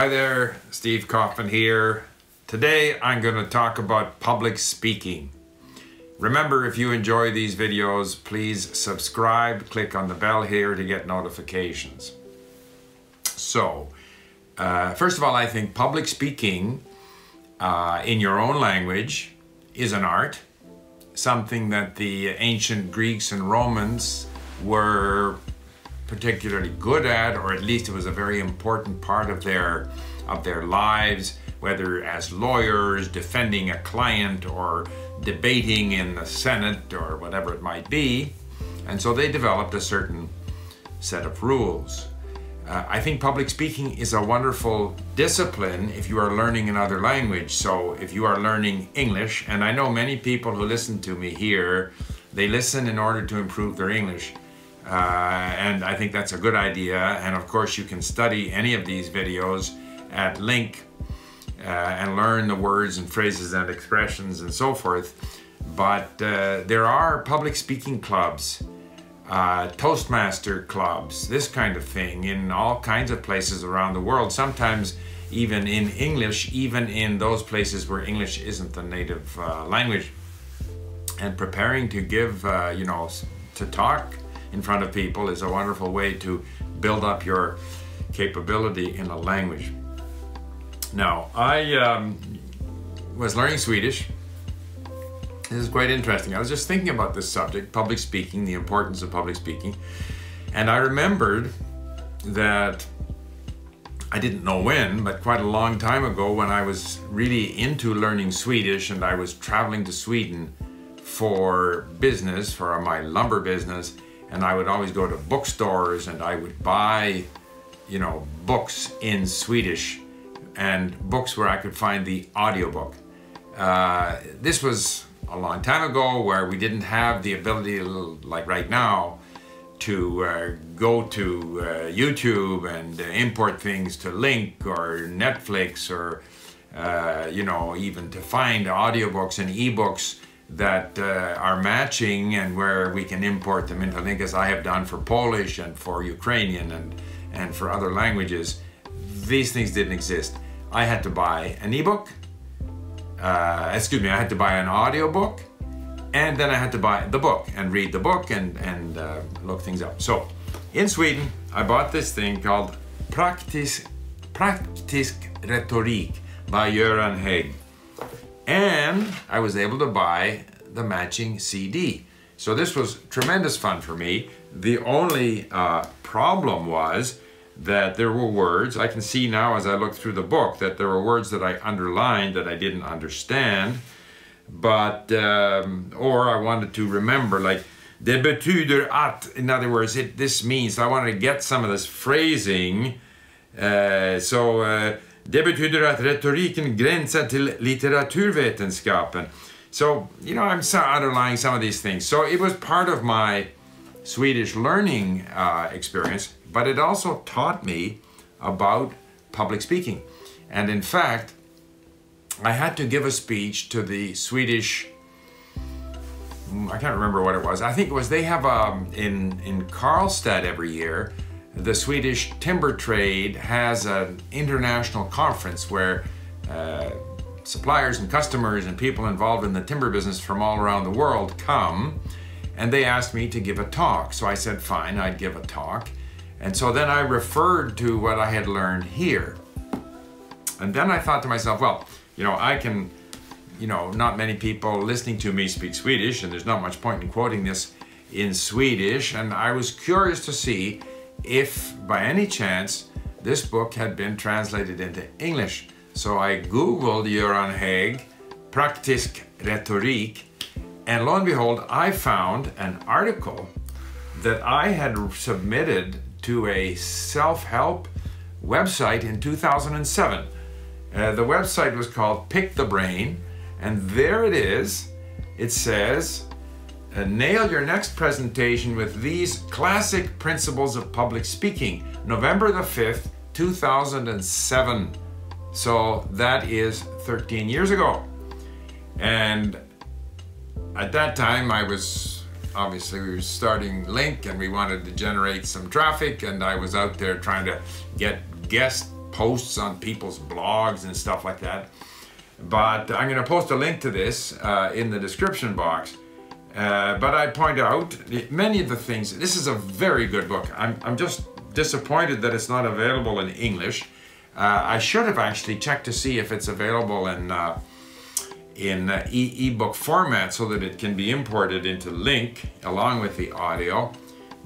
Hi there, Steve Kaufmann here. Today I'm going to talk about public speaking. Remember, if you enjoy these videos, please subscribe, click on the bell here to get notifications. So, uh, first of all, I think public speaking uh, in your own language is an art, something that the ancient Greeks and Romans were particularly good at, or at least it was a very important part of their of their lives, whether as lawyers defending a client or debating in the Senate or whatever it might be. And so they developed a certain set of rules. Uh, I think public speaking is a wonderful discipline if you are learning another language. So if you are learning English, and I know many people who listen to me here, they listen in order to improve their English. Uh, and I think that's a good idea. And of course, you can study any of these videos at LingQ uh, and learn the words and phrases and expressions and so forth. But uh, there are public speaking clubs, uh, Toastmaster clubs, this kind of thing in all kinds of places around the world. Sometimes even in English, even in those places where English isn't the native uh, language. And preparing to give, uh, you know, to talk in front of people is a wonderful way to build up your capability in a language. Now, I um, was learning Swedish. This is quite interesting. I was just thinking about this subject, public speaking, the importance of public speaking. And I remembered that I didn't know when, but quite a long time ago when I was really into learning Swedish and I was traveling to Sweden for business, for my lumber business, and I would always go to bookstores and I would buy, you know, books in Swedish and books where I could find the audiobook. Uh, this was a long time ago where we didn't have the ability, like right now, to uh, go to uh, YouTube and uh, import things to LingQ or Netflix or, uh, you know, even to find audiobooks and ebooks that uh, are matching and where we can import them into LingQ as I have done for Polish and for Ukrainian and, and for other languages. These things didn't exist. I had to buy an ebook, uh, excuse me, I had to buy an audiobook, and then I had to buy the book and read the book and, and uh, look things up. So in Sweden, I bought this thing called Praktisk, Praktisk Retorik by Göran Hägg I was able to buy the matching CD. So this was tremendous fun for me. The only uh, problem was that there were words, I can see now as I look through the book that there were words that I underlined that I didn't understand, but, um, or I wanted to remember like, det betyder in other words, it, this means, I wanted to get some of this phrasing, uh, so uh, Det betyder att retoriken gränsar till litteraturvetenskapen. So, you know, I'm underlying some of these things. So it was part of my Swedish learning uh, experience, but it also taught me about public speaking. And in fact, I had to give a speech to the Swedish I can't remember what it was. I think it was they have um, in in Karlstad every year the Swedish timber trade has an international conference where uh, suppliers and customers and people involved in the timber business from all around the world come and they asked me to give a talk. So I said, fine, I'd give a talk. And so then I referred to what I had learned here. And then I thought to myself, well, you know, I can, you know, not many people listening to me speak Swedish, and there's not much point in quoting this in Swedish. And I was curious to see if by any chance this book had been translated into English. So I googled Göran Hägg, Praktisk Retorik, and lo and behold, I found an article that I had submitted to a self-help website in 2007. Uh, the website was called Pick the Brain, and there it is. It says, uh, nail your next presentation with these classic principles of public speaking. November the 5th, 2007. So that is 13 years ago. And at that time, I was obviously we were starting LingQ and we wanted to generate some traffic, and I was out there trying to get guest posts on people's blogs and stuff like that. But I'm going to post a link to this uh, in the description box. Uh, but I point out many of the things. This is a very good book. I'm, I'm just disappointed that it's not available in English. Uh, I should have actually checked to see if it's available in uh, in uh, ebook format so that it can be imported into LingQ along with the audio.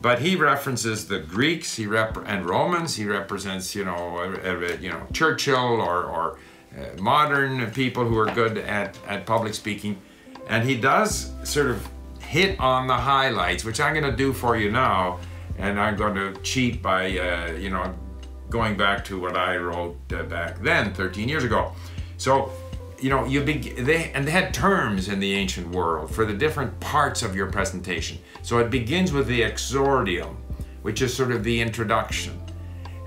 But he references the Greeks, he rep and Romans. He represents, you know, uh, you know Churchill or, or modern people who are good at, at public speaking. And he does sort of hit on the highlights, which I'm going to do for you now. And I'm going to cheat by, uh, you know, going back to what I wrote uh, back then, 13 years ago. So, you know, you be, they and they had terms in the ancient world for the different parts of your presentation. So it begins with the exordium, which is sort of the introduction.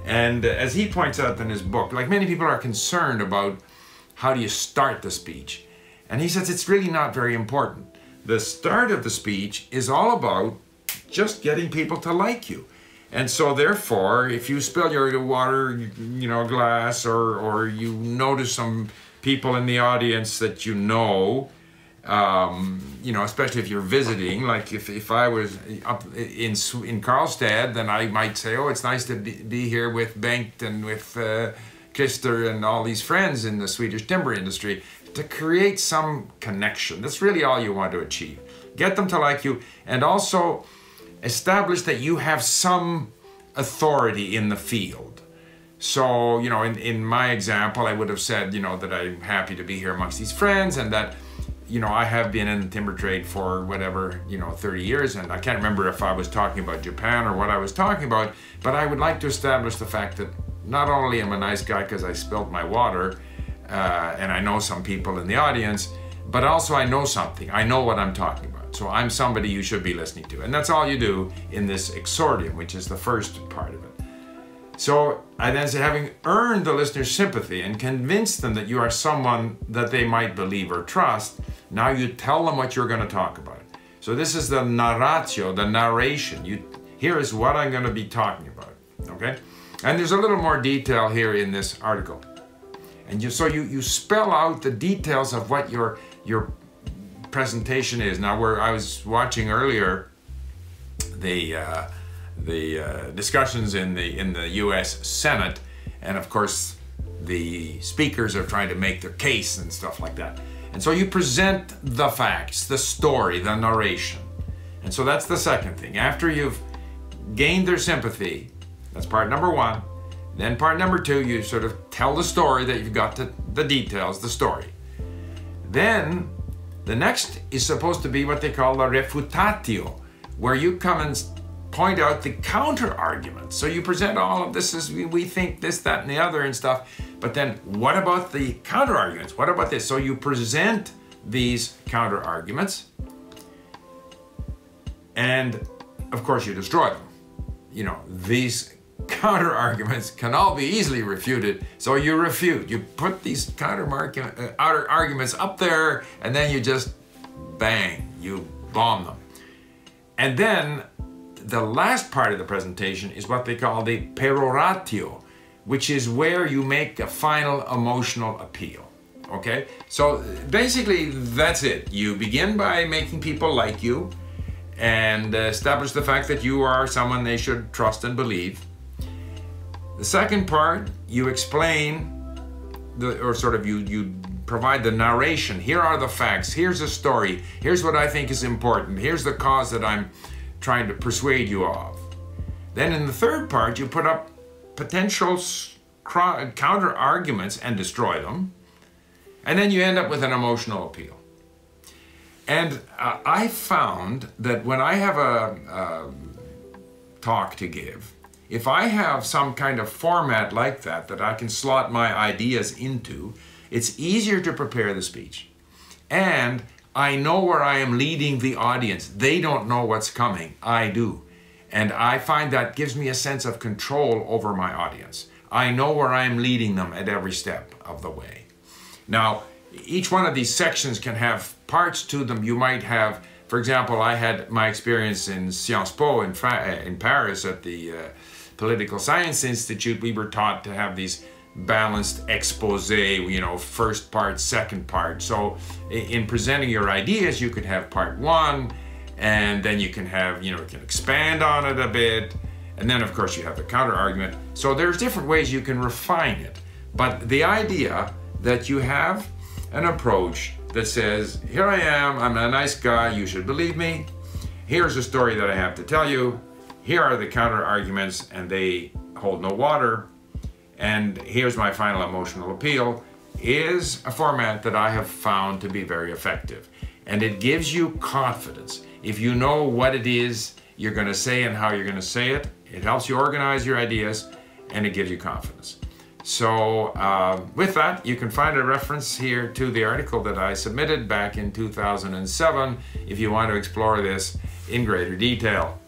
And as he points out in his book, like many people are concerned about how do you start the speech. And he says it's really not very important. The start of the speech is all about just getting people to like you. And so therefore, if you spill your water, you know, glass or, or you notice some people in the audience that you know, um, you know, especially if you're visiting. Like if, if I was up in in Karlstad, then I might say, "Oh, it's nice to be, be here with Bengt and with uh, Kister and all these friends in the Swedish timber industry." To create some connection. That's really all you want to achieve. Get them to like you, and also establish that you have some authority in the field. So, you know, in, in my example, I would have said, you know, that I'm happy to be here amongst these friends and that you know, I have been in the timber trade for whatever, you know, 30 years, and I can't remember if I was talking about Japan or what I was talking about, but I would like to establish the fact that not only am I a nice guy because I spilled my water, uh, and I know some people in the audience, but also I know something. I know what I'm talking about. So I'm somebody you should be listening to. And that's all you do in this exordium, which is the first part of it. So I then say, having earned the listener's sympathy and convinced them that you are someone that they might believe or trust, now you tell them what you're going to talk about. So this is the narratio, the narration. You here is what I'm going to be talking about. Okay, and there's a little more detail here in this article, and you so you you spell out the details of what your your presentation is. Now, where I was watching earlier, the uh, the uh, discussions in the in the U.S. Senate, and of course, the speakers are trying to make their case and stuff like that. And so you present the facts, the story, the narration. And so that's the second thing. After you've gained their sympathy, that's part number one. Then part number two, you sort of tell the story that you've got to, the details, the story. Then the next is supposed to be what they call the refutatio, where you come and point out the counter arguments. So you present all of this as we, we think this, that, and the other and stuff. But then what about the counter arguments? What about this? So you present these counter arguments and of course you destroy them. You know, these counter arguments can all be easily refuted. So you refute. You put these counter uh, arguments up there and then you just bang, you bomb them. And then the last part of the presentation is what they call the peroratio, which is where you make a final emotional appeal. Okay? So basically, that's it. You begin by making people like you and establish the fact that you are someone they should trust and believe. The second part, you explain the, or sort of you, you provide the narration. Here are the facts. Here's the story. Here's what I think is important. Here's the cause that I'm trying to persuade you of. Then in the third part, you put up potential counter arguments and destroy them. And then you end up with an emotional appeal. And uh, I found that when I have a, a talk to give, if I have some kind of format like that that I can slot my ideas into, it's easier to prepare the speech. And I know where I am leading the audience. They don't know what's coming. I do. And I find that gives me a sense of control over my audience. I know where I am leading them at every step of the way. Now, each one of these sections can have parts to them. You might have, for example, I had my experience in Sciences Po in, in Paris at the uh, Political Science Institute. We were taught to have these balanced expose, you know, first part, second part. So in presenting your ideas, you could have part one, and then you can have, you know, you can expand on it a bit, and then of course you have the counter argument. So there's different ways you can refine it. But the idea that you have an approach that says, here I am, I'm a nice guy, you should believe me. Here's a story that I have to tell you. Here are the counter arguments, and they hold no water. And here's my final emotional appeal is a format that I have found to be very effective. And it gives you confidence. If you know what it is you're going to say and how you're going to say it, it helps you organize your ideas and it gives you confidence. So, uh, with that, you can find a reference here to the article that I submitted back in 2007 if you want to explore this in greater detail.